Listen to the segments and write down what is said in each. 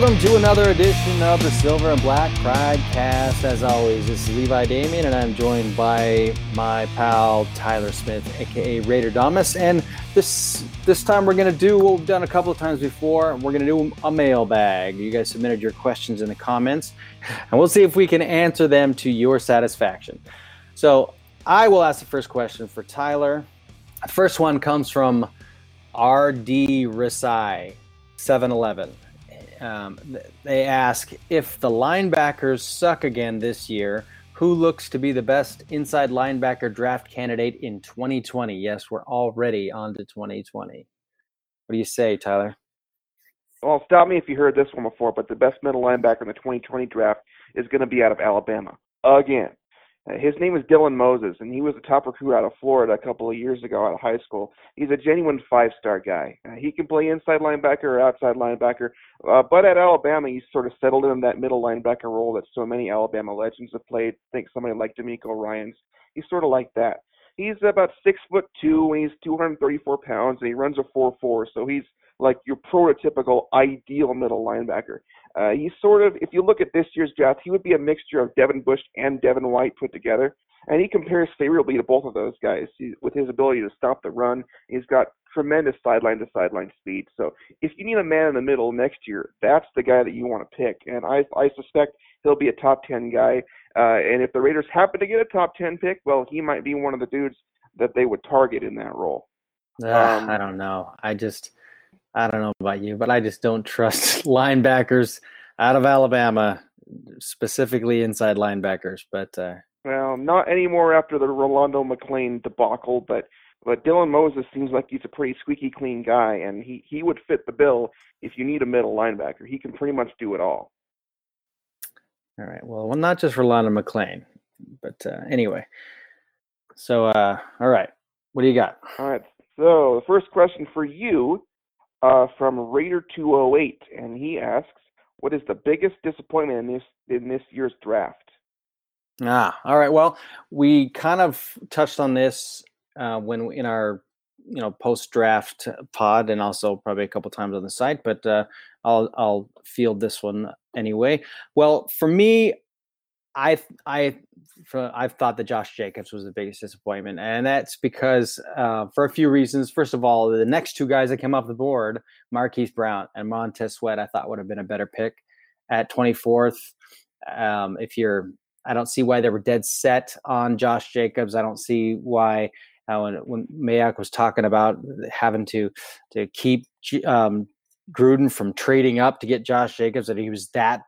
Welcome to another edition of the Silver and Black Pride Cast. As always, this is Levi Damien, and I'm joined by my pal Tyler Smith, aka Raider Damas. And this this time we're gonna do what we've done a couple of times before. We're gonna do a mailbag. You guys submitted your questions in the comments, and we'll see if we can answer them to your satisfaction. So I will ask the first question for Tyler. The first one comes from RD Risai, 711 um, they ask if the linebackers suck again this year, who looks to be the best inside linebacker draft candidate in 2020? Yes, we're already on to 2020. What do you say, Tyler? Well, stop me if you heard this one before, but the best middle linebacker in the 2020 draft is going to be out of Alabama again. His name is Dylan Moses, and he was a top recruit out of Florida a couple of years ago out of high school. He's a genuine five-star guy. Uh, he can play inside linebacker or outside linebacker, uh, but at Alabama, he's sort of settled in that middle linebacker role that so many Alabama legends have played. Think somebody like DeMeco Ryans. He's sort of like that. He's about six foot two, and he's 234 pounds, and he runs a 4-4, so he's like your prototypical ideal middle linebacker. Uh, he's sort of, if you look at this year's draft, he would be a mixture of Devin Bush and Devin White put together, and he compares favorably to both of those guys he, with his ability to stop the run. He's got tremendous sideline to sideline speed. So if you need a man in the middle next year, that's the guy that you want to pick. And I, I suspect he'll be a top 10 guy. Uh, and if the Raiders happen to get a top 10 pick, well, he might be one of the dudes that they would target in that role. Uh, um, I don't know. I just I don't know about you, but I just don't trust linebackers out of Alabama, specifically inside linebackers. But uh, well, not anymore after the Rolando McClain debacle, but but Dylan Moses seems like he's a pretty squeaky clean guy, and he he would fit the bill if you need a middle linebacker. He can pretty much do it all. All right. Well, well, not just Rolando McClain, but uh, anyway. So, uh, all right. What do you got? All right. So the first question for you uh, from Raider 208, and he asks, "What is the biggest disappointment in this in this year's draft?" Ah, all right. Well, we kind of touched on this uh, when in our you know post draft pod, and also probably a couple times on the site. But uh, I'll I'll field this one anyway. Well, for me, I I I've thought that Josh Jacobs was the biggest disappointment, and that's because uh, for a few reasons. First of all, the next two guys that came off the board, Marquise Brown and Montez Sweat, I thought would have been a better pick at 24th. Um, if you're, I don't see why they were dead set on Josh Jacobs. I don't see why uh, when when Mayock was talking about having to to keep um, Gruden from trading up to get Josh Jacobs, that he was that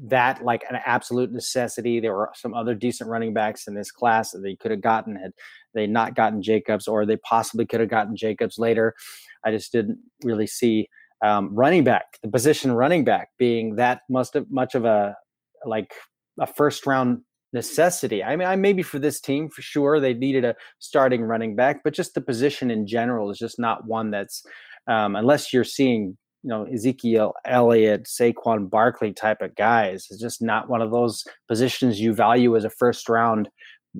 that like an absolute necessity. There were some other decent running backs in this class that they could have gotten had they not gotten Jacobs, or they possibly could have gotten Jacobs later. I just didn't really see um, running back, the position running back, being that must have much of a like a first round necessity. I mean, I maybe for this team for sure they needed a starting running back, but just the position in general is just not one that's um, unless you're seeing you know Ezekiel Elliott, Saquon Barkley type of guys. It's just not one of those positions you value as a first round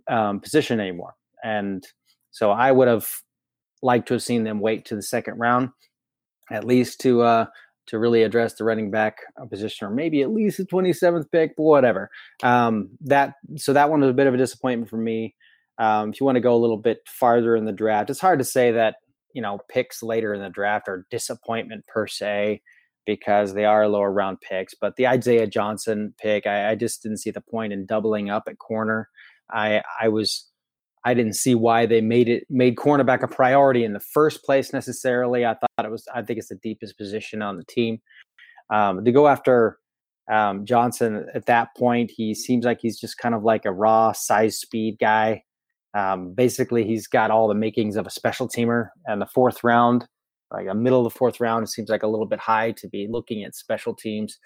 um, position anymore. And so I would have liked to have seen them wait to the second round, at least to uh, to really address the running back position, or maybe at least the twenty seventh pick, but whatever. Um, that so that one was a bit of a disappointment for me. Um, if you want to go a little bit farther in the draft, it's hard to say that you know picks later in the draft are disappointment per se because they are lower round picks. But the Isaiah Johnson pick, I, I, just didn't see the point in doubling up at corner. I I was I didn't see why they made it made cornerback a priority in the first place necessarily. I thought it was I think it's the deepest position on the team. Um, to go after um, Johnson at that point, he seems like he's just kind of like a raw size speed guy. Um, basically, he's got all the makings of a special teamer. And the fourth round, like a middle of the fourth round, seems like a little bit high to be looking at special teams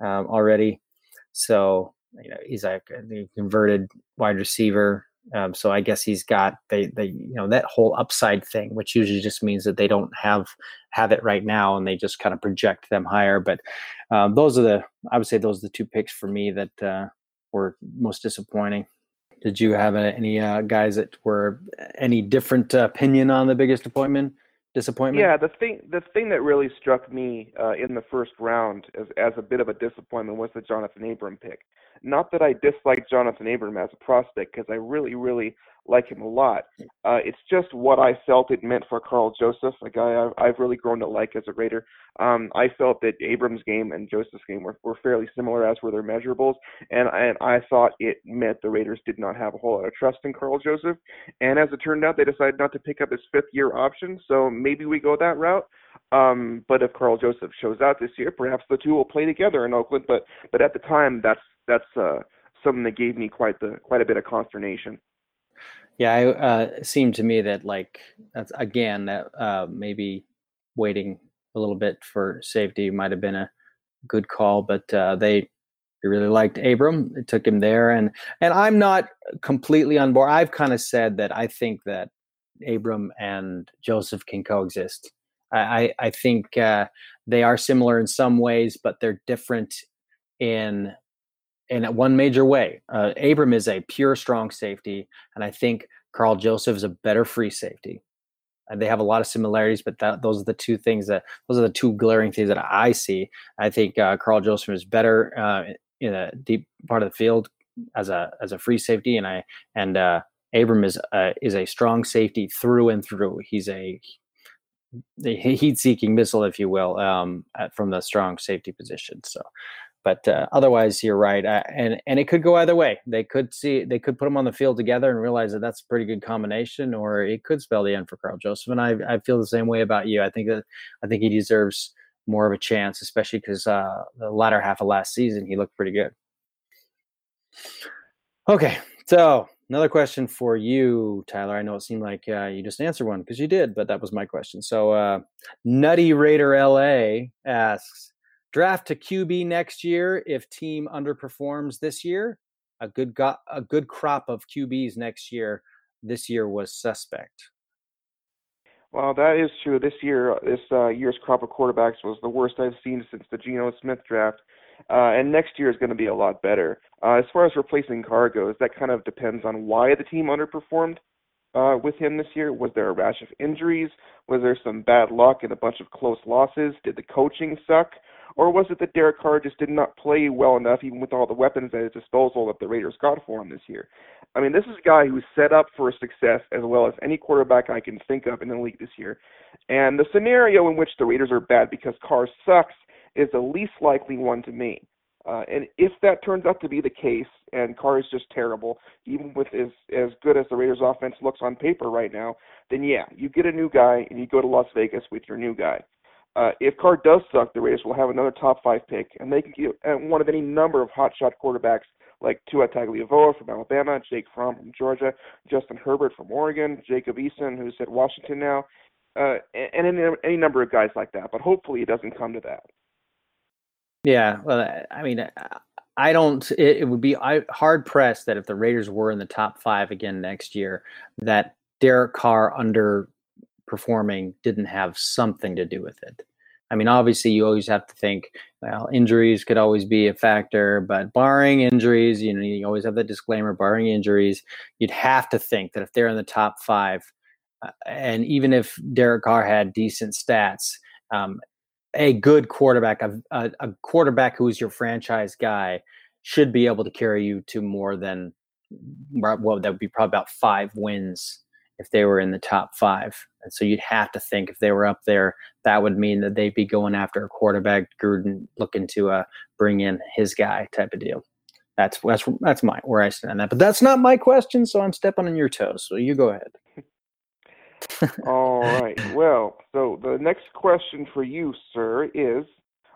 um, already. So you know, he's like a converted wide receiver. Um, so I guess he's got they they you know that whole upside thing, which usually just means that they don't have have it right now, and they just kind of project them higher. But um, those are the I would say those are the two picks for me that uh, were most disappointing. Did you have any uh, guys that were any different opinion on the biggest appointment? disappointment? Yeah, the thing the thing that really struck me uh, in the first round as as a bit of a disappointment was the Jonathan Abram pick. Not that I dislike Jonathan Abram as a prospect, because I really, really like him a lot. Uh, it's just what I felt it meant for Karl Joseph, a guy I've, really grown to like as a Raider. Um, I felt that Abram's game and Joseph's game were, were fairly similar as were their measurables, and, and I thought it meant the Raiders did not have a whole lot of trust in Karl Joseph. And as it turned out, they decided not to pick up his fifth-year option, so maybe we go that route. Um, but if Karl Joseph shows out this year, perhaps the two will play together in Oakland. But but at the time, that's that's uh, something that gave me quite the quite a bit of consternation. Yeah, it uh, seemed to me that like that's again that uh, maybe waiting a little bit for safety might have been a good call, but uh, they really liked Abram. They took him there, and and I'm not completely on board. I've kind of said that I think that Abram and Joseph can coexist. I I think uh, they are similar in some ways, but they're different in in one major way. Uh, Abram is a pure strong safety, and I think Karl Joseph is a better free safety. And they have a lot of similarities, but that, those are the two things that those are the two glaring things that I see. I think uh, Karl Joseph is better uh, in a deep part of the field as a as a free safety, and I and uh, Abram is uh, is a strong safety through and through. He's a heat-seeking missile, if you will, um, from the strong safety position. So but uh, otherwise, you're right, uh, and and it could go either way. They could see they could put them on the field together and realize that that's a pretty good combination, or it could spell the end for Karl Joseph. And I I feel the same way about you. I think that I think he deserves more of a chance, especially because uh, the latter half of last season he looked pretty good. Okay, so another question for you, Tyler. I know it seemed like uh, you just answered one because you did, but that was my question. So, uh, Nutty Raider LA asks, Draft to QB next year if team underperforms this year. A good go- a good crop of QBs next year. This year was suspect. Well, that is true. This year, this uh, year's crop of quarterbacks was the worst I've seen since the Geno Smith draft. Uh, and next year is going to be a lot better. Uh, as far as replacing Carr goes, that kind of depends on why the team underperformed uh, with him this year? Was there a rash of injuries? Was there some bad luck and a bunch of close losses? Did the coaching suck? Or was it that Derek Carr just did not play well enough, even with all the weapons at his disposal that the Raiders got for him this year? I mean, this is a guy who's set up for success as well as any quarterback I can think of in the league this year. And the scenario in which the Raiders are bad because Carr sucks is the least likely one to me. Uh, and if that turns out to be the case, and Carr is just terrible, even with as as good as the Raiders' offense looks on paper right now, then yeah, you get a new guy and you go to Las Vegas with your new guy. Uh, if Carr does suck, the Raiders will have another top five pick, and they can get uh, one of any number of hotshot quarterbacks like Tua Tagovailoa from Alabama, Jake Fromm from Georgia, Justin Herbert from Oregon, Jacob Eason, who's at Washington now, uh, and any, any number of guys like that. But hopefully, it doesn't come to that. Yeah, well, I mean, I don't. It, it would be I, hard pressed that if the Raiders were in the top five again next year, that Derek Carr underperforming didn't have something to do with it. I mean, obviously, you always have to think, well, injuries could always be a factor, but barring injuries, you know, you always have the disclaimer, barring injuries, you'd have to think that if they're in the top five, uh, and even if Derek Carr had decent stats, um, a good quarterback, a, a, a quarterback who is your franchise guy, should be able to carry you to more than well, that would be probably about five wins if they were in the top five. And so you'd have to think if they were up there, that would mean that they'd be going after a quarterback, Gruden looking to uh, bring in his guy type of deal. That's that's that's my where I stand on that. But that's not my question, so I'm stepping on your toes. So you go ahead. All right. Well, so the next question for you, sir, is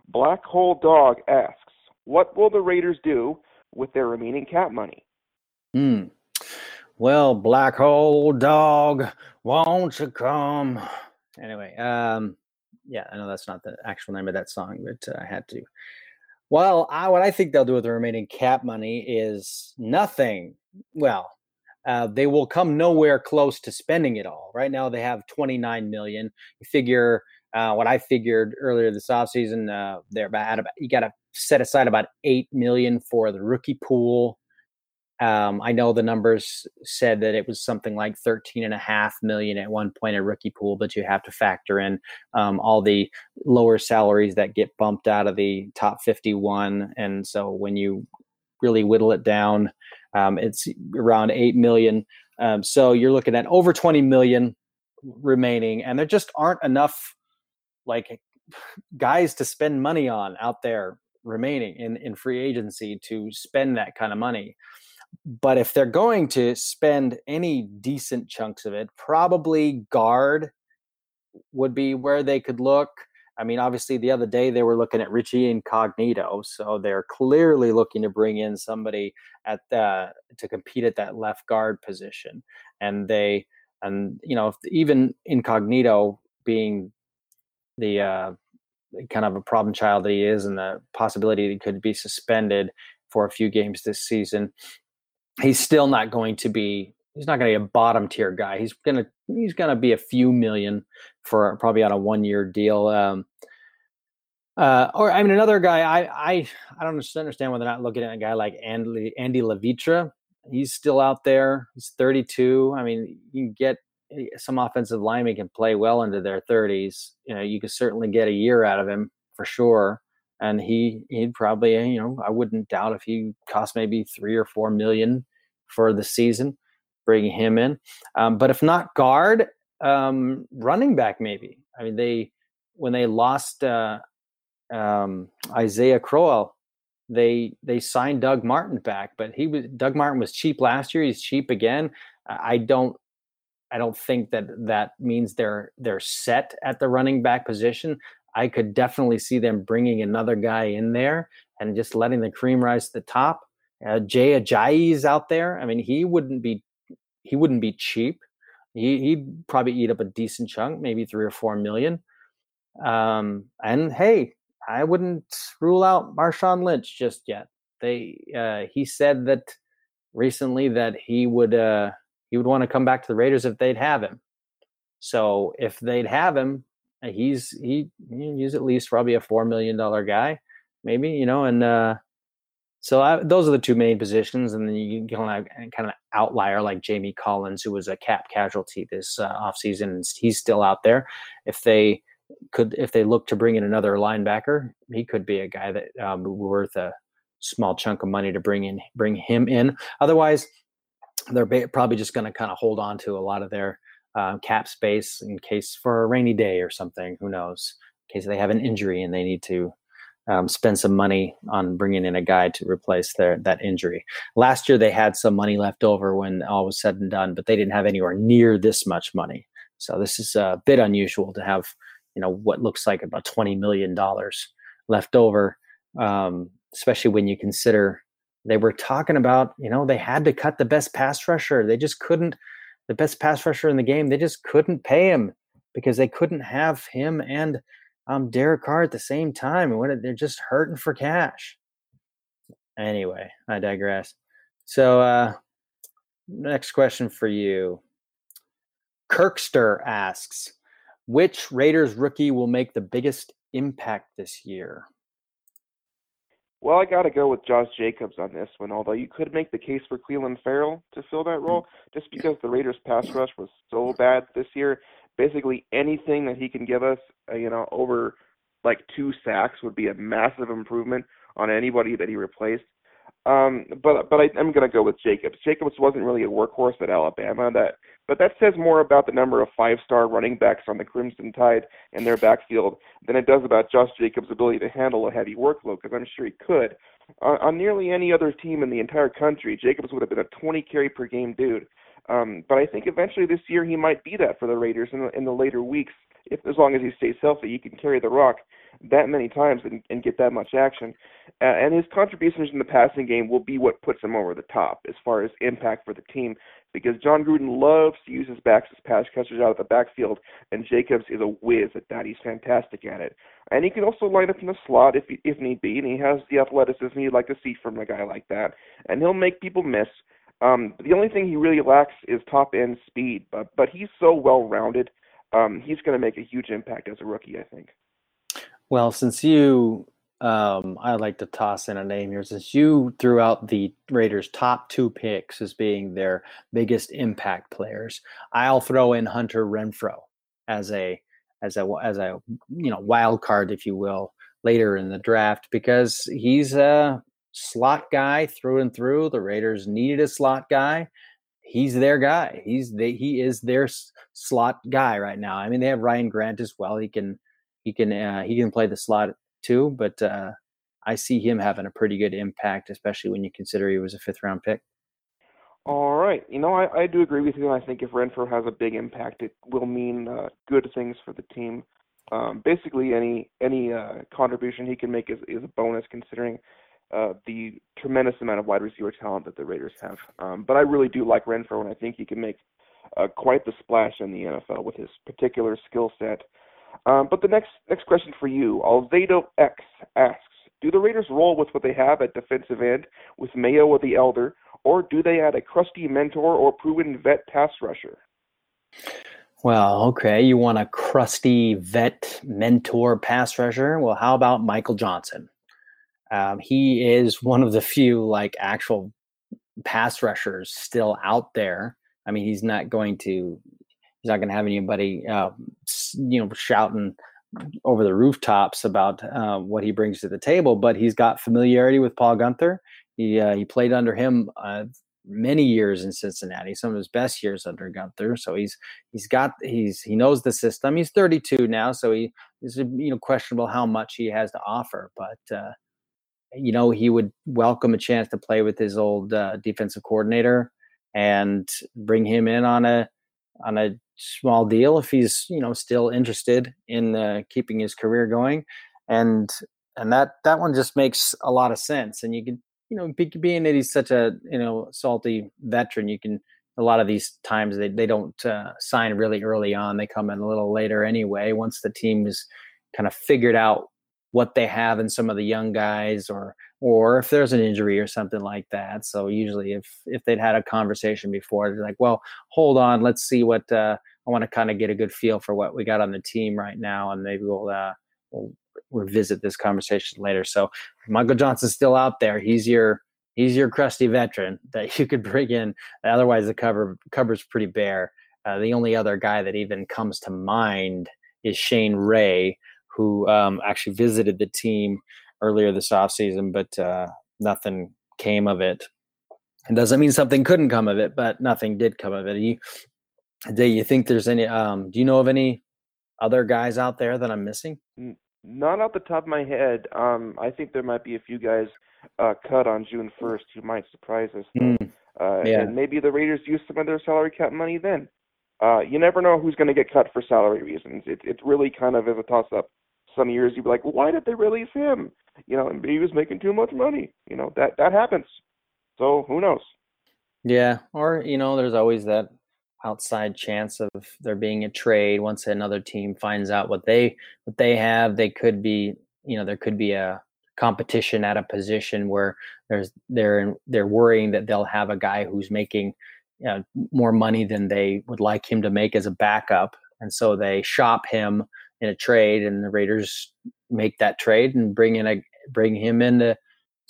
Black Hole Dog asks, "What will the Raiders do with their remaining cap money?" Hmm. Well, Black Hole Dog, won't you come? Anyway, um, yeah, I know that's not the actual name of that song, but uh, I had to. Well, I, what I think they'll do with the remaining cap money is nothing. Well, uh, they will come nowhere close to spending it all. Right now, they have 29 million. You figure uh, what I figured earlier this offseason, uh, they're about, about you got to set aside about eight million for the rookie pool. Um, I know the numbers said that it was something like 13 and a half million at one point a rookie pool, but you have to factor in um, all the lower salaries that get bumped out of the top 51. And so when you really whittle it down, um, it's around 8 million. Um, so you're looking at over 20 million remaining, and there just aren't enough like guys to spend money on out there remaining in, in free agency to spend that kind of money. But if they're going to spend any decent chunks of it, probably guard would be where they could look. I mean, obviously, the other day they were looking at Richie Incognito, so they're clearly looking to bring in somebody at the, to compete at that left guard position. And they, and you know, even Incognito being the uh, kind of a problem child that he is, and the possibility that he could be suspended for a few games this season, he's still not going to be he's not going to be a bottom tier guy. He's gonna he's gonna be a few million for probably on a one year deal. Um, uh, or I mean, another guy I I I don't understand why they're not looking at a guy like Andy Andy Levitre. He's still out there. He's 32. I mean, you can get eh, some offensive linemen can play well into their 30s. You know, you can certainly get a year out of him for sure. And he he'd probably you know I wouldn't doubt if he cost maybe three or four million for the season bringing him in. Um, but if not guard, um, running back maybe. I mean, they when they lost uh, um, Isaiah Crowell, they they signed Doug Martin back, but he was Doug Martin was cheap last year. He's cheap again. I don't I don't think that that means they're they're set at the running back position. I could definitely see them bringing another guy in there and just letting the cream rise to the top. Uh, Jay Ajayi is out there. I mean, he wouldn't be he wouldn't be cheap. He, he'd probably eat up a decent chunk, maybe three or four million. Um, and hey, I wouldn't rule out Marshawn Lynch just yet. They uh, he said that recently that he would uh, he would want to come back to the Raiders if they'd have him. So if they'd have him, he's he he's at least probably a four million dollar guy, maybe you know, and uh, so I, those are the two main positions, and then you can kind of kind of outlier like Jamie Collins, who was a cap casualty this uh, offseason, and he's still out there. If they could, if they look to bring in another linebacker, he could be a guy that um, worth a small chunk of money to bring in, bring him in. Otherwise, they're ba- probably just going to kind of hold on to a lot of their uh, cap space in case for a rainy day or something. Who knows? In case they have an injury and they need to um, spend some money on bringing in a guy to replace their that injury. Last year they had some money left over when all was said and done, but they didn't have anywhere near this much money. So this is a bit unusual to have, you know, what looks like about twenty million dollars left over, um, especially when you consider they were talking about, you know, they had to cut the best pass rusher. They just couldn't, the best pass rusher in the game. They just couldn't pay him because they couldn't have him and um, Derek Carr at the same time, and they're just hurting for cash. Anyway, I digress. So, uh, next question for you. Kirkster asks, which Raiders rookie will make the biggest impact this year? Well, I got to go with Josh Jacobs on this one, although you could make the case for Clelin Ferrell to fill that role just because the Raiders' pass rush was so bad this year basically anything that he can give us, uh, you know, over like two sacks would be a massive improvement on anybody that he replaced. Um, but but I, I'm going to go with Jacobs. Jacobs wasn't really a workhorse at Alabama. That but that says more about the number of five-star running backs on the Crimson Tide in their backfield than it does about Josh Jacobs' ability to handle a heavy workload. Because I'm sure he could. Uh, on nearly any other team in the entire country, Jacobs would have been a 20 carry per game dude. Um, but I think eventually this year he might be that for the Raiders in the, in the later weeks. If as long as he stays healthy, he can carry the rock that many times and, and get that much action. Uh, and his contributions in the passing game will be what puts him over the top as far as impact for the team. Because Jon Gruden loves to use his backs as pass catchers out of the backfield, and Jacobs is a whiz at that. He's fantastic at it. And he can also line up in the slot if if need be, and he has the athleticism you'd like to see from a guy like that. And he'll make people miss. Um, the only thing he really lacks is top end speed, but but he's so well rounded. Um, he's going to make a huge impact as a rookie, I think. Well, since you um, I'd like to toss in a name here since you threw out the Raiders' top two picks as being their biggest impact players. I'll throw in Hunter Renfrow as a as a as a you know wild card, if you will, later in the draft because he's a slot guy through and through. The Raiders needed a slot guy. He's their guy. He's the, he is their slot guy right now. I mean, they have Ryan Grant as well. He can he can uh, he can play the slot too, but uh, I see him having a pretty good impact, especially when you consider he was a fifth round pick. All right. You know, I, I do agree with you. I think if Renfrow has a big impact, it will mean uh, good things for the team. Um, basically, any any uh, contribution he can make is, is a bonus, considering uh, the tremendous amount of wide receiver talent that the Raiders have. Um, but I really do like Renfrow, and I think he can make uh, quite the splash in the NFL with his particular skill set. Um, but the next next question for you, Alzado X asks, do the Raiders roll with what they have at defensive end with Mayo or the Elder, or do they add a crusty mentor or proven vet pass rusher? Well, okay, you want a crusty vet mentor pass rusher? Well, how about Michael Johnson? Um, he is one of the few like actual pass rushers still out there. I mean, he's not going to he's not going to have anybody uh, you know shouting over the rooftops about uh, what he brings to the table, but he's got familiarity with Paul Guenther. He uh, he played under him uh, many years in Cincinnati, some of his best years under Guenther. So he's he's got he's he knows the system. He's 32 now, so he is you know questionable how much he has to offer, but uh, you know he would welcome a chance to play with his old uh, defensive coordinator and bring him in on a on a small deal if he's you know still interested in uh, keeping his career going and and that that one just makes a lot of sense and you can you know being that he's such a you know salty veteran you can a lot of these times they, they don't uh, sign really early on they come in a little later anyway once the team is kind of figured out what they have in some of the young guys or or if there's an injury or something like that. So usually if if they'd had a conversation before they're like well hold on let's see what uh, i want to kind of get a good feel for what we got on the team right now and maybe we'll uh, we'll revisit this conversation later. So michael johnson's still out there. He's your he's your crusty veteran that you could bring in. Otherwise the cover cover's pretty bare. Uh, the only other guy that even comes to mind is shane ray who um, actually visited the team earlier this offseason, but uh, nothing came of it. It doesn't mean something couldn't come of it, but nothing did come of it. You, do you think there's any? Um, do you know of any other guys out there that I'm missing? Not off the top of my head. Um, I think there might be a few guys uh, cut on June 1st who might surprise us. Mm, uh, yeah. And maybe the Raiders use some of their salary cap money then. Uh, you never know who's going to get cut for salary reasons. It it really kind of is a toss up some years you'd be like, why did they release him? You know, and he was making too much money. You know, that that happens. So who knows? Yeah, or you know, there's always that outside chance of there being a trade once another team finds out what they what they have. They could be, you know, there could be a competition at a position where there's they're they're worrying that they'll have a guy who's making you know, more money than they would like him to make as a backup, and so they shop him in a trade, and the Raiders make that trade and bring in a bring him in to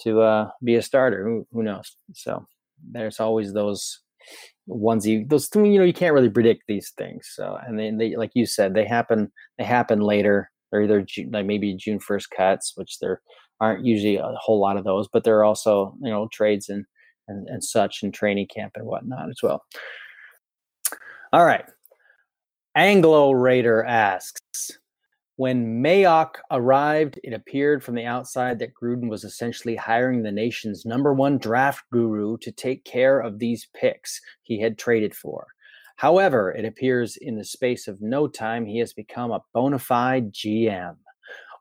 to uh, be a starter. Who, who knows? So there's always those ones you those you know you can't really predict these things. So and then they like you said they happen they happen later. They're either June, like maybe June first cuts, which there aren't usually a whole lot of those, but there are also you know trades and and, and such in training camp and whatnot as well. All right. Anglo Raider asks when Mayock arrived, it appeared from the outside that Gruden was essentially hiring the nation's number one draft guru to take care of these picks he had traded for. However, it appears in the space of no time he has become a bona fide GM.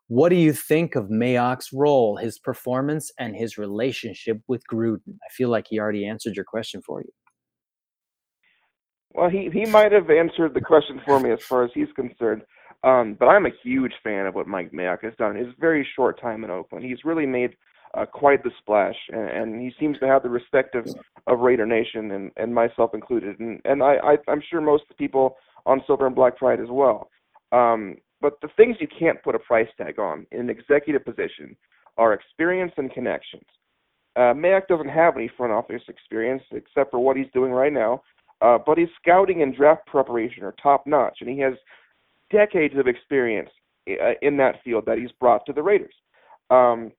What do you think of Mayock's role, his performance, and his relationship with Gruden? I feel like he already answered your question for you. Well, he, he might have answered the question for me as far as he's concerned. Um, but I'm a huge fan of what Mike Mayock has done. His very short time in Oakland, he's really made uh, quite the splash, and, and he seems to have the respect of, of Raider Nation and, and myself included, and and I, I I'm sure most people on Silver and Black Pride as well. Um, but the things you can't put a price tag on in an executive position are experience and connections. Uh, Mayock doesn't have any front office experience except for what he's doing right now, uh, but his scouting and draft preparation are top notch, and he has decades of experience uh, in that field that he's brought to the Raiders. Um,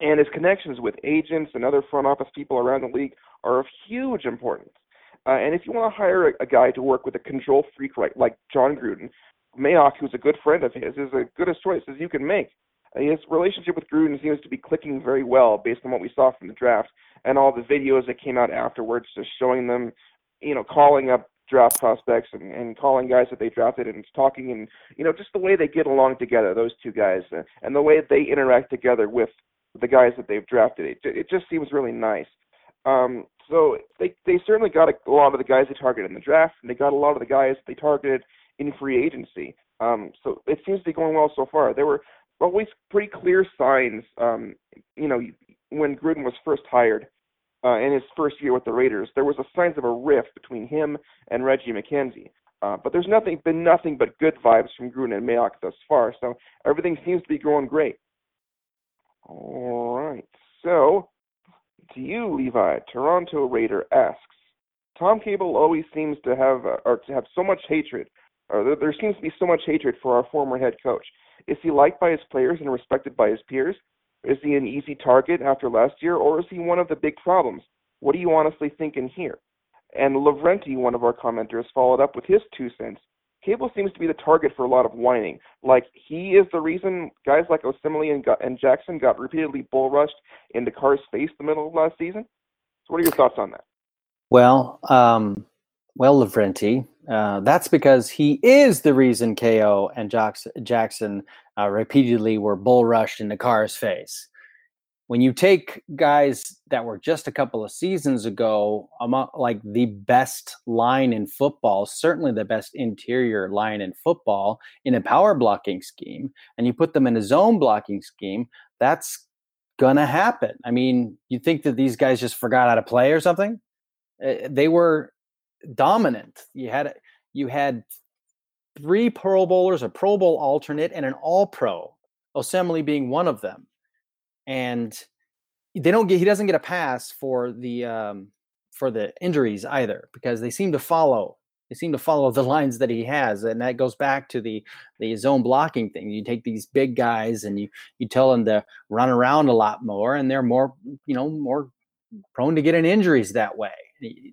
and his connections with agents and other front office people around the league are of huge importance. Uh, and if you want to hire a, a guy to work with a control freak like, like Jon Gruden, Mayock, who's a good friend of his, is as good a choice as you can make. His relationship with Gruden seems to be clicking very well based on what we saw from the draft and all the videos that came out afterwards, just showing them, you know, calling up draft prospects and, and calling guys that they drafted and talking and you know just the way they get along together, those two guys, uh, and the way they interact together with the guys that they've drafted. It, it just seems really nice. Um, so they they certainly got a, a lot of the guys they targeted in the draft, and they got a lot of the guys they targeted in free agency. Um, so it seems to be going well so far. There were always pretty clear signs, um, you know, when Gruden was first hired uh, in his first year with the Raiders, there was a signs of a rift between him and Reggie McKenzie. Uh, but there's nothing been nothing but good vibes from Gruden and Mayock thus far, so everything seems to be going great. All right, so to you, Levi, Toronto Raider asks, Tom Cable always seems to have uh, or to have so much hatred, or there, there seems to be so much hatred for our former head coach. Is he liked by his players and respected by his peers? Is he an easy target after last year, or is he one of the big problems? What do you honestly think in here? And Lavrenti, one of our commenters, followed up with his two cents. Cable seems to be the target for a lot of whining. Like he is the reason guys like Osemele and, and Jackson got repeatedly bull rushed into Carr's face the middle of last season. So, what are your thoughts on that? Well, um, well, Lavrenti, uh, that's because he is the reason KO and Jackson uh, repeatedly were bull rushed into Carr's face. When you take guys that were just a couple of seasons ago, among like the best line in football, certainly the best interior line in football in a power blocking scheme, and you put them in a zone blocking scheme, that's gonna happen. I mean, you think that these guys just forgot how to play or something? Uh, they were dominant. You had you had three Pro Bowlers, a Pro Bowl alternate, and an All Pro. Osemele being one of them, and they don't get he doesn't get a pass for the um, for the injuries either because they seem to follow they seem to follow the lines that he has and that goes back to the the zone blocking thing you take these big guys and you you tell them to run around a lot more and they're more you know more prone to getting injuries that way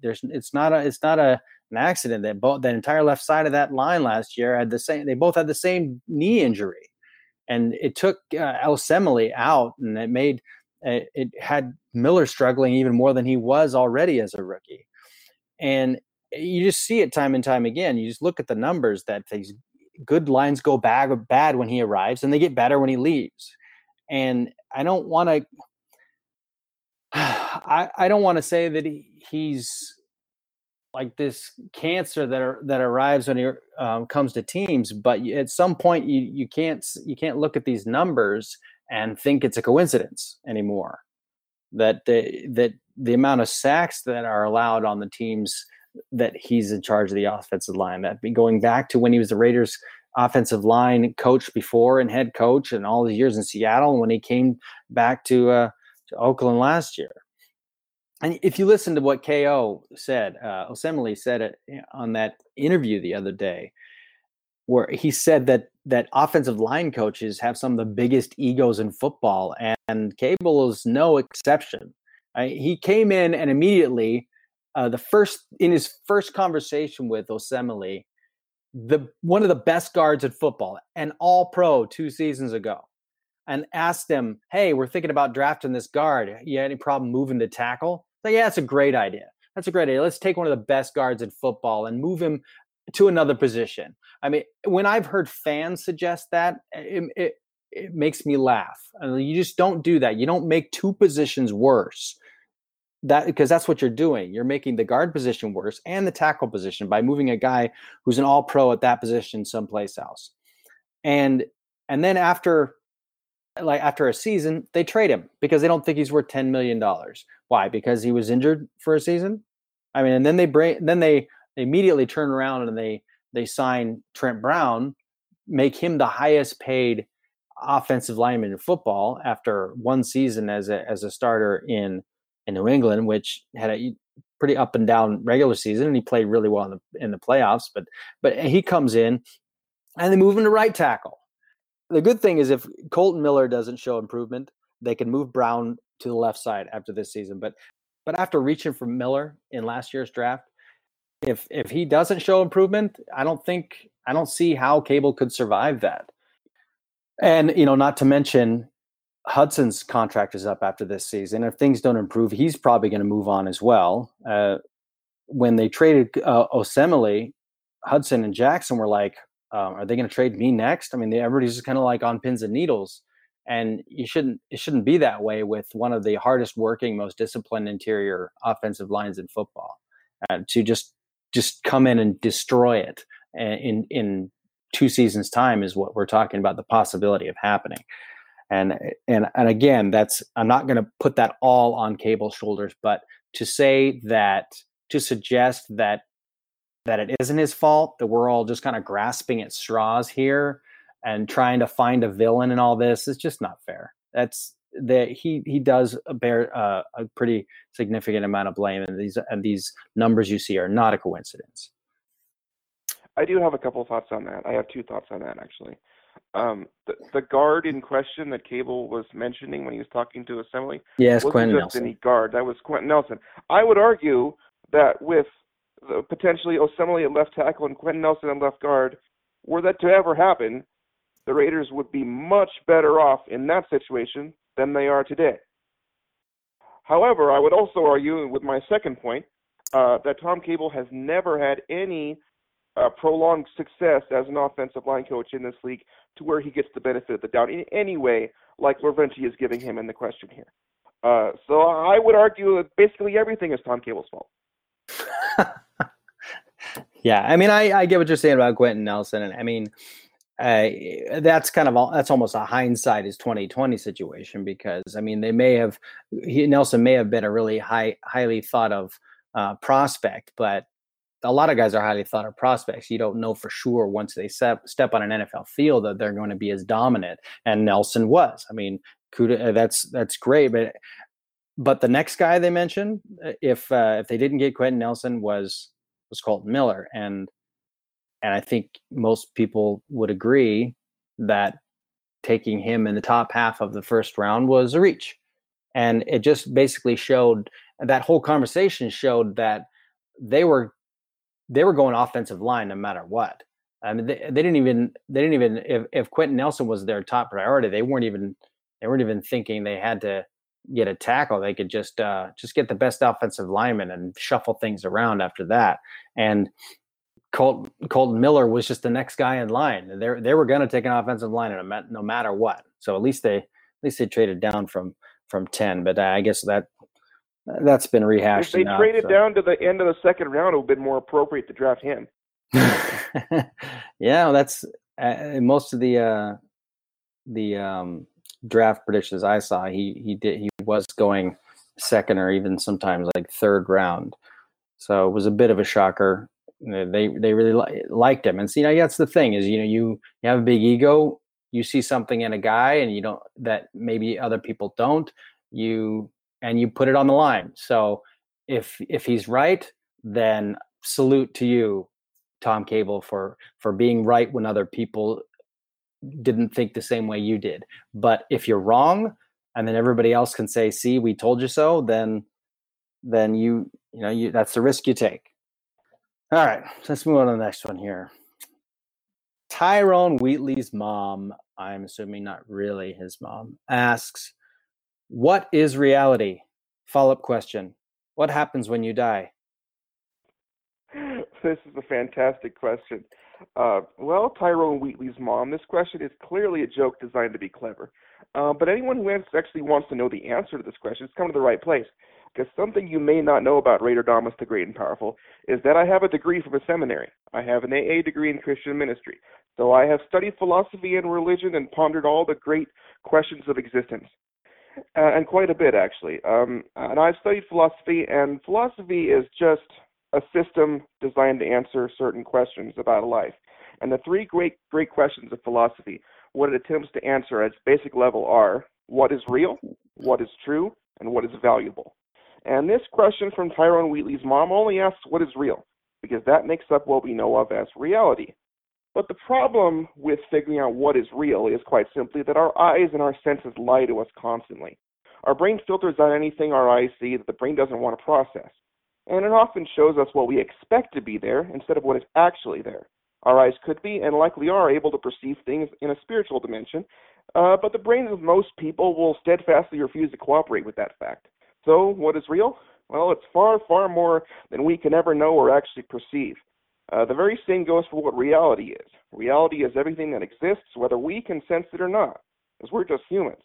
there's it's not a it's not a an accident that both that entire left side of that line last year had the same they both had the same knee injury. And it took uh, Osemele out and it made uh, it had Miller struggling even more than he was already as a rookie. And you just see it time and time again. You just look at the numbers that these good lines go bad bad when he arrives and they get better when he leaves. And I don't want to I, I don't want to say that he, he's like this cancer that are, that arrives when he um, comes to teams. But at some point, you you can't you can't look at these numbers and think it's a coincidence anymore. That the that the amount of sacks that are allowed on the teams that he's in charge of the offensive line. That going back to when he was the Raiders offensive line coach before and head coach and all the years in Seattle when he came back to uh, to Oakland last year and if you listen to what KO said, uh, Osemele said it eh, on that interview the other day, where he said that that offensive line coaches have some of the biggest egos in football, and, and Cable is no exception. He came in and immediately, uh, the first in his first conversation with Osemele, the one of the best guards in football, an All Pro two seasons ago, and asked him, "Hey, we're thinking about drafting this guard. You had any problem moving to tackle?" Like, yeah, that's a great idea. That's a great idea. Let's take one of the best guards in football and move him to another position. I mean, when I've heard fans suggest that, it, it, it makes me laugh. I mean, you just don't do that. You don't make two positions worse. That because that's what you're doing. You're making the guard position worse and the tackle position by moving a guy who's an all pro at that position someplace else. And and then after like after a season, they trade him because they don't think he's worth ten million dollars. Why? Because he was injured for a season. I mean, and then they bring, then they, they immediately turn around and they they sign Trent Brown make him the highest paid offensive lineman in football after one season as a as a starter in in New England, which had a pretty up and down regular season, and he played really well in the in the playoffs. But but he comes in, and they move him to right tackle. The good thing is if Kolton Miller doesn't show improvement, they can move Brown to the left side after this season. But but after reaching for Miller in last year's draft, if if he doesn't show improvement, I don't think I don't see how Cable could survive that. And you know, not to mention Hudson's contract is up after this season. If things don't improve, he's probably going to move on as well. Uh, when they traded uh, Osemele, Hudson and Jackson were like, um, "Are they going to trade me next?" I mean, they, everybody's just kind of like on pins and needles, and you shouldn't. It shouldn't be that way with one of the hardest working, most disciplined interior offensive lines in football. Uh, to just just come in and destroy it uh, in in two seasons time is what we're talking about the possibility of happening and and and again that's i'm not going to put that all on cable's shoulders but to say that to suggest that that it isn't his fault that we're all just kind of grasping at straws here and trying to find a villain in all this is just not fair that's that he he does bear uh, a pretty significant amount of blame and these and these numbers you see are not a coincidence I do have a couple thoughts on that. I have two thoughts on that actually. Um, the, the guard in question that Cable was mentioning when he was talking to Osemele yes, wasn't Quenton just Nelson. any guard. That was Quenton Nelson. I would argue that with the, potentially Osemele at left tackle and Quenton Nelson at left guard, were that to ever happen, the Raiders would be much better off in that situation than they are today. However, I would also argue with my second point uh, that Tom Cable has never had any uh, prolonged success as an offensive line coach in this league to where he gets the benefit of the doubt in any way, like Laurenti is giving him in the question here. Uh, so I would argue that basically everything is Tom Cable's fault. yeah, I mean, I, I get what you're saying about Quenton Nelson, and I mean, uh, that's kind of all, that's almost a hindsight is 2020 situation because I mean they may have he, Nelson may have been a really high highly thought of uh, prospect, but a lot of guys are highly thought of prospects. You don't know for sure once they step step on an NFL field that they're going to be as dominant. And Nelson was. I mean, Kuda, uh, that's that's great, but but the next guy they mentioned, uh, if uh, if they didn't get Quenton Nelson, was was Kolton Miller, and and I think most people would agree that taking him in the top half of the first round was a reach, and it just basically showed that whole conversation showed that they were they were going offensive line no matter what. I mean, they, they didn't even they didn't even if if Quenton Nelson was their top priority, they weren't even they weren't even thinking they had to get a tackle. They could just uh, just get the best offensive lineman and shuffle things around after that. And Colt, Kolton Miller was just the next guy in line. They they were going to take an offensive line no matter what. So at least they at least they traded down from from ten. But I guess that that's been rehashed. If they enough, traded so. down to the end of the second round, it would have been more appropriate to draft him. yeah, that's uh, most of the uh, the um, draft predictions I saw. He he did he was going second or even sometimes like third round. So it was a bit of a shocker. They they really li- liked him, and see, know, that's the thing is you know you you have a big ego. You see something in a guy, and you don't that maybe other people don't. You and you put it on the line. So if if he's right, then salute to you, Tom Cable, for for being right when other people didn't think the same way you did. But if you're wrong, and then everybody else can say, "See, we told you so," then then you you know you that's the risk you take. All right, let's move on to the next one here. Tyrone Wheatley's mom, I'm assuming not really his mom, asks, what is reality? Follow up question. What happens when you die? This is a fantastic question. Uh, well, Tyrone Wheatley's mom, this question is clearly a joke designed to be clever. Uh, but anyone who actually wants to know the answer to this question has come to the right place. Because something you may not know about Raider Damas the Great and Powerful is that I have a degree from a seminary. I have an AA degree in Christian ministry. So I have studied philosophy and religion and pondered all the great questions of existence uh, and quite a bit actually. Um, and I've studied philosophy, and philosophy is just a system designed to answer certain questions about life. And the three great great questions of philosophy, what it attempts to answer at its basic level are what is real, what is true, and what is valuable. And this question from Tyrone Wheatley's mom only asks what is real, because that makes up what we know of as reality. But the problem with figuring out what is real is quite simply that our eyes and our senses lie to us constantly. Our brain filters out anything our eyes see that the brain doesn't want to process. And it often shows us what we expect to be there instead of what is actually there. Our eyes could be, and likely are, able to perceive things in a spiritual dimension, uh, but the brains of most people will steadfastly refuse to cooperate with that fact. So, what is real? Well, it's far, far more than we can ever know or actually perceive. Uh, the very same goes for what reality is. Reality is everything that exists, whether we can sense it or not, as we're just humans.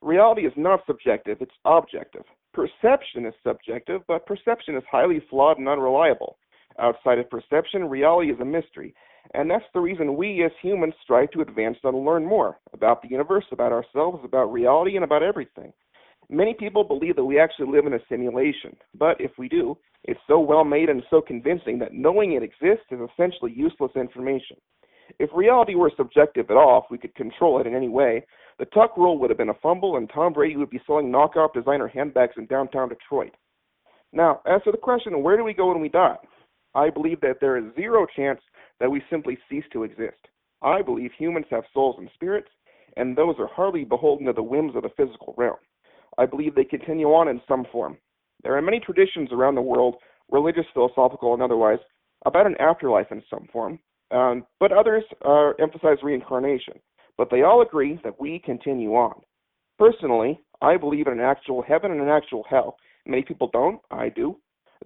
Reality is not subjective, it's objective. Perception is subjective, but perception is highly flawed and unreliable. Outside of perception, reality is a mystery, and that's the reason we as humans strive to advance and learn more about the universe, about ourselves, about reality, and about everything. Many people believe that we actually live in a simulation, but if we do, it's so well made and so convincing that knowing it exists is essentially useless information. If reality were subjective at all, if we could control it in any way, the Tuck rule would have been a fumble and Tom Brady would be selling knockoff designer handbags in downtown Detroit. Now, as to the question, where do we go when we die? I believe that there is zero chance that we simply cease to exist. I believe humans have souls and spirits, and those are hardly beholden to the whims of the physical realm. I believe they continue on in some form. There are many traditions around the world, religious, philosophical, and otherwise, about an afterlife in some form, um, but others uh, emphasize reincarnation. But they all agree that we continue on. Personally, I believe in an actual heaven and an actual hell. Many people don't. I do.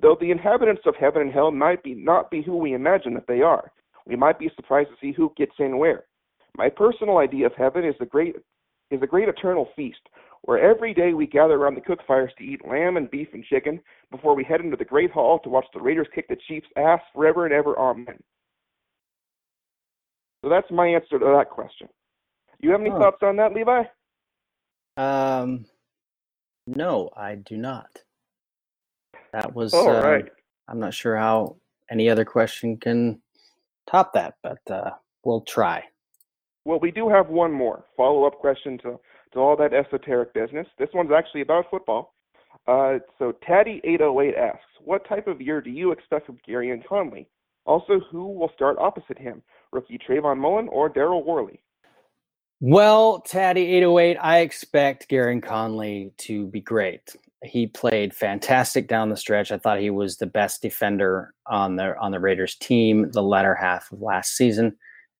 Though the inhabitants of heaven and hell might be not be who we imagine that they are. We might be surprised to see who gets in where. My personal idea of heaven is a great is a great eternal feast where every day we gather around the cook fires to eat lamb and beef and chicken before we head into the great hall to watch the Raiders kick the Chiefs' ass forever and ever. Amen. So that's my answer to that question. You have any thoughts on that, Levi? Um, no, I do not. That was all uh, right. I'm not sure how any other question can top that, but uh, we'll try. Well, we do have one more follow up question to to all that esoteric business. This one's actually about football. Uh, so Taddy808 asks, what type of year do you expect from Gareon Conley? Also, who will start opposite him, rookie Trayvon Mullen or Daryl Worley? Well, Taddy808, I expect Gareon Conley to be great. He played fantastic down the stretch. I thought he was the best defender on the on the Raiders team the latter half of last season.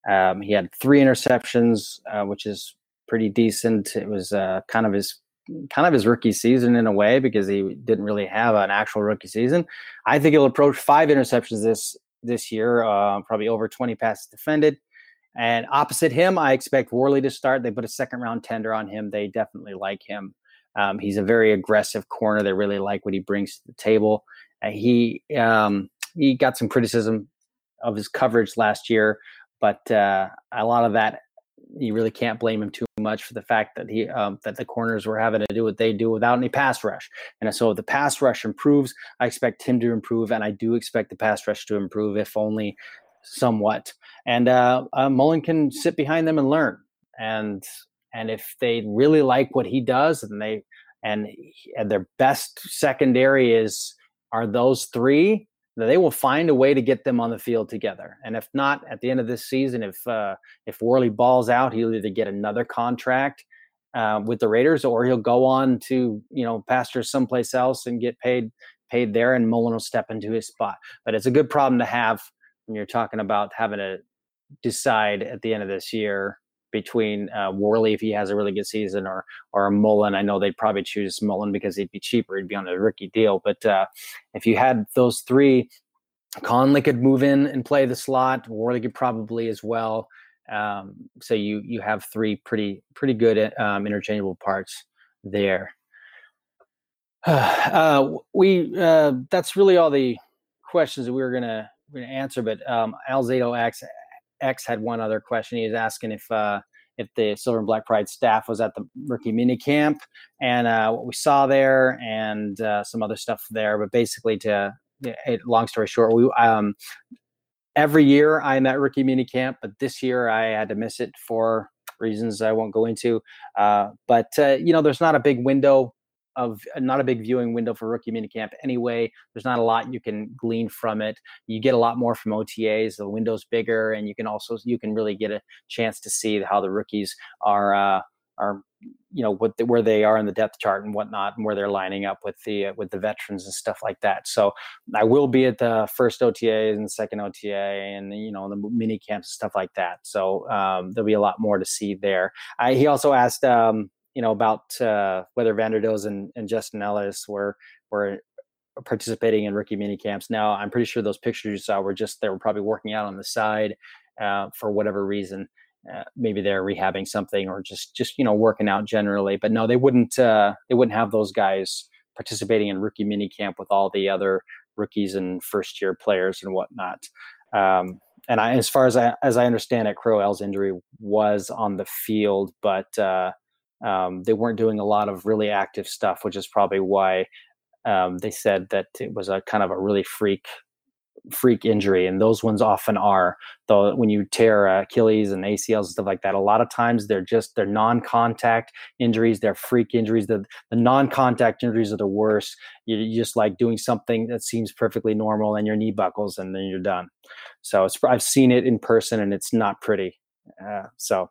Um, he had three interceptions, uh, which is pretty decent. It was uh, kind of his kind of his rookie season in a way because he didn't really have an actual rookie season. I think he'll approach five interceptions this this year, uh, probably over 20 passes defended. And opposite him, I expect Worley to start. They put a second round tender on him. They definitely like him. Um, he's a very aggressive corner. They really like what he brings to the table. Uh, he um, he got some criticism of his coverage last year, but uh, a lot of that you really can't blame him too much for the fact that he um, that the corners were having to do what they do without any pass rush. And so if the pass rush improves, I expect him to improve, and I do expect the pass rush to improve, if only somewhat. And uh, uh, Mullen can sit behind them and learn. And and if they really like what he does, and they and, and their best secondary is are those three, they will find a way to get them on the field together. And if not, at the end of this season, if uh, if Worley balls out, he'll either get another contract uh, with the Raiders, or he'll go on to you know pasture someplace else and get paid paid there, and Mullen will step into his spot. But it's a good problem to have when you're talking about having to decide at the end of this year between uh, Worley if he has a really good season or or Mullen. I know they'd probably choose Mullen because he'd be cheaper. He'd be on a rookie deal. But uh, if you had those three, Conley could move in and play the slot. Worley could probably as well. Um, so you you have three pretty pretty good um, interchangeable parts there. Uh, we uh, that's really all the questions that we were gonna we're gonna answer. But um, Alzado X X had one other question. He was asking if uh, if the Silver and Black Pride staff was at the rookie mini camp and uh, what we saw there and uh, some other stuff there. But basically, to long story short, we um, every year I'm at rookie mini camp, but this year I had to miss it for reasons I won't go into. Uh, but uh, you know, there's not a big window of not a big viewing window for rookie minicamp anyway. There's not a lot you can glean from it. You get a lot more from OTAs. The window's bigger, and you can also you can really get a chance to see how the rookies are uh, are you know what the, where they are in the depth chart and whatnot, and where they're lining up with the uh, with the veterans and stuff like that. So I will be at the first OTA and the second OTA, and you know the mini camps and stuff like that. So um, there'll be a lot more to see there. I, he also asked. Um, you know about uh, whether Vanderdoes and, and Justin Ellis were were participating in rookie mini camps. Now I'm pretty sure those pictures you saw were just they were probably working out on the side uh, for whatever reason. Uh, maybe they're rehabbing something or just just you know working out generally. But no, they wouldn't uh, they wouldn't have those guys participating in rookie mini camp with all the other rookies and first year players and whatnot. Um, and I, as far as I as I understand it, Crowell's injury was on the field, but uh, um, they weren't doing a lot of really active stuff, which is probably why um, they said that it was a kind of a really freak freak injury and those ones often are. Though when you tear achilles and acls and stuff like that a lot of times they're just they're non-contact injuries they're freak injuries the, the non-contact injuries are the worst. You're just like doing something that seems perfectly normal and your knee buckles and then you're done. So i've seen it in person and it's not pretty uh, so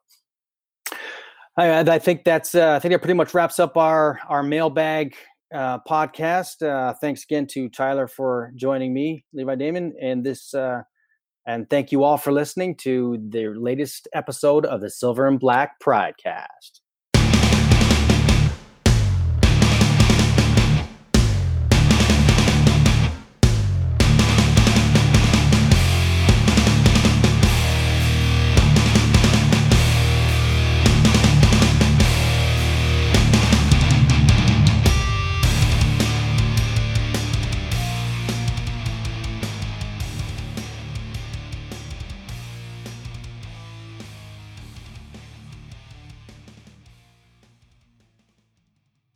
I, I think that's uh, I think that pretty much wraps up our our mailbag uh, podcast. Uh, thanks again to Tyler for joining me, Levi Damien, and this. Uh, and thank you all for listening to the latest episode of the Silver and Black Pridecast.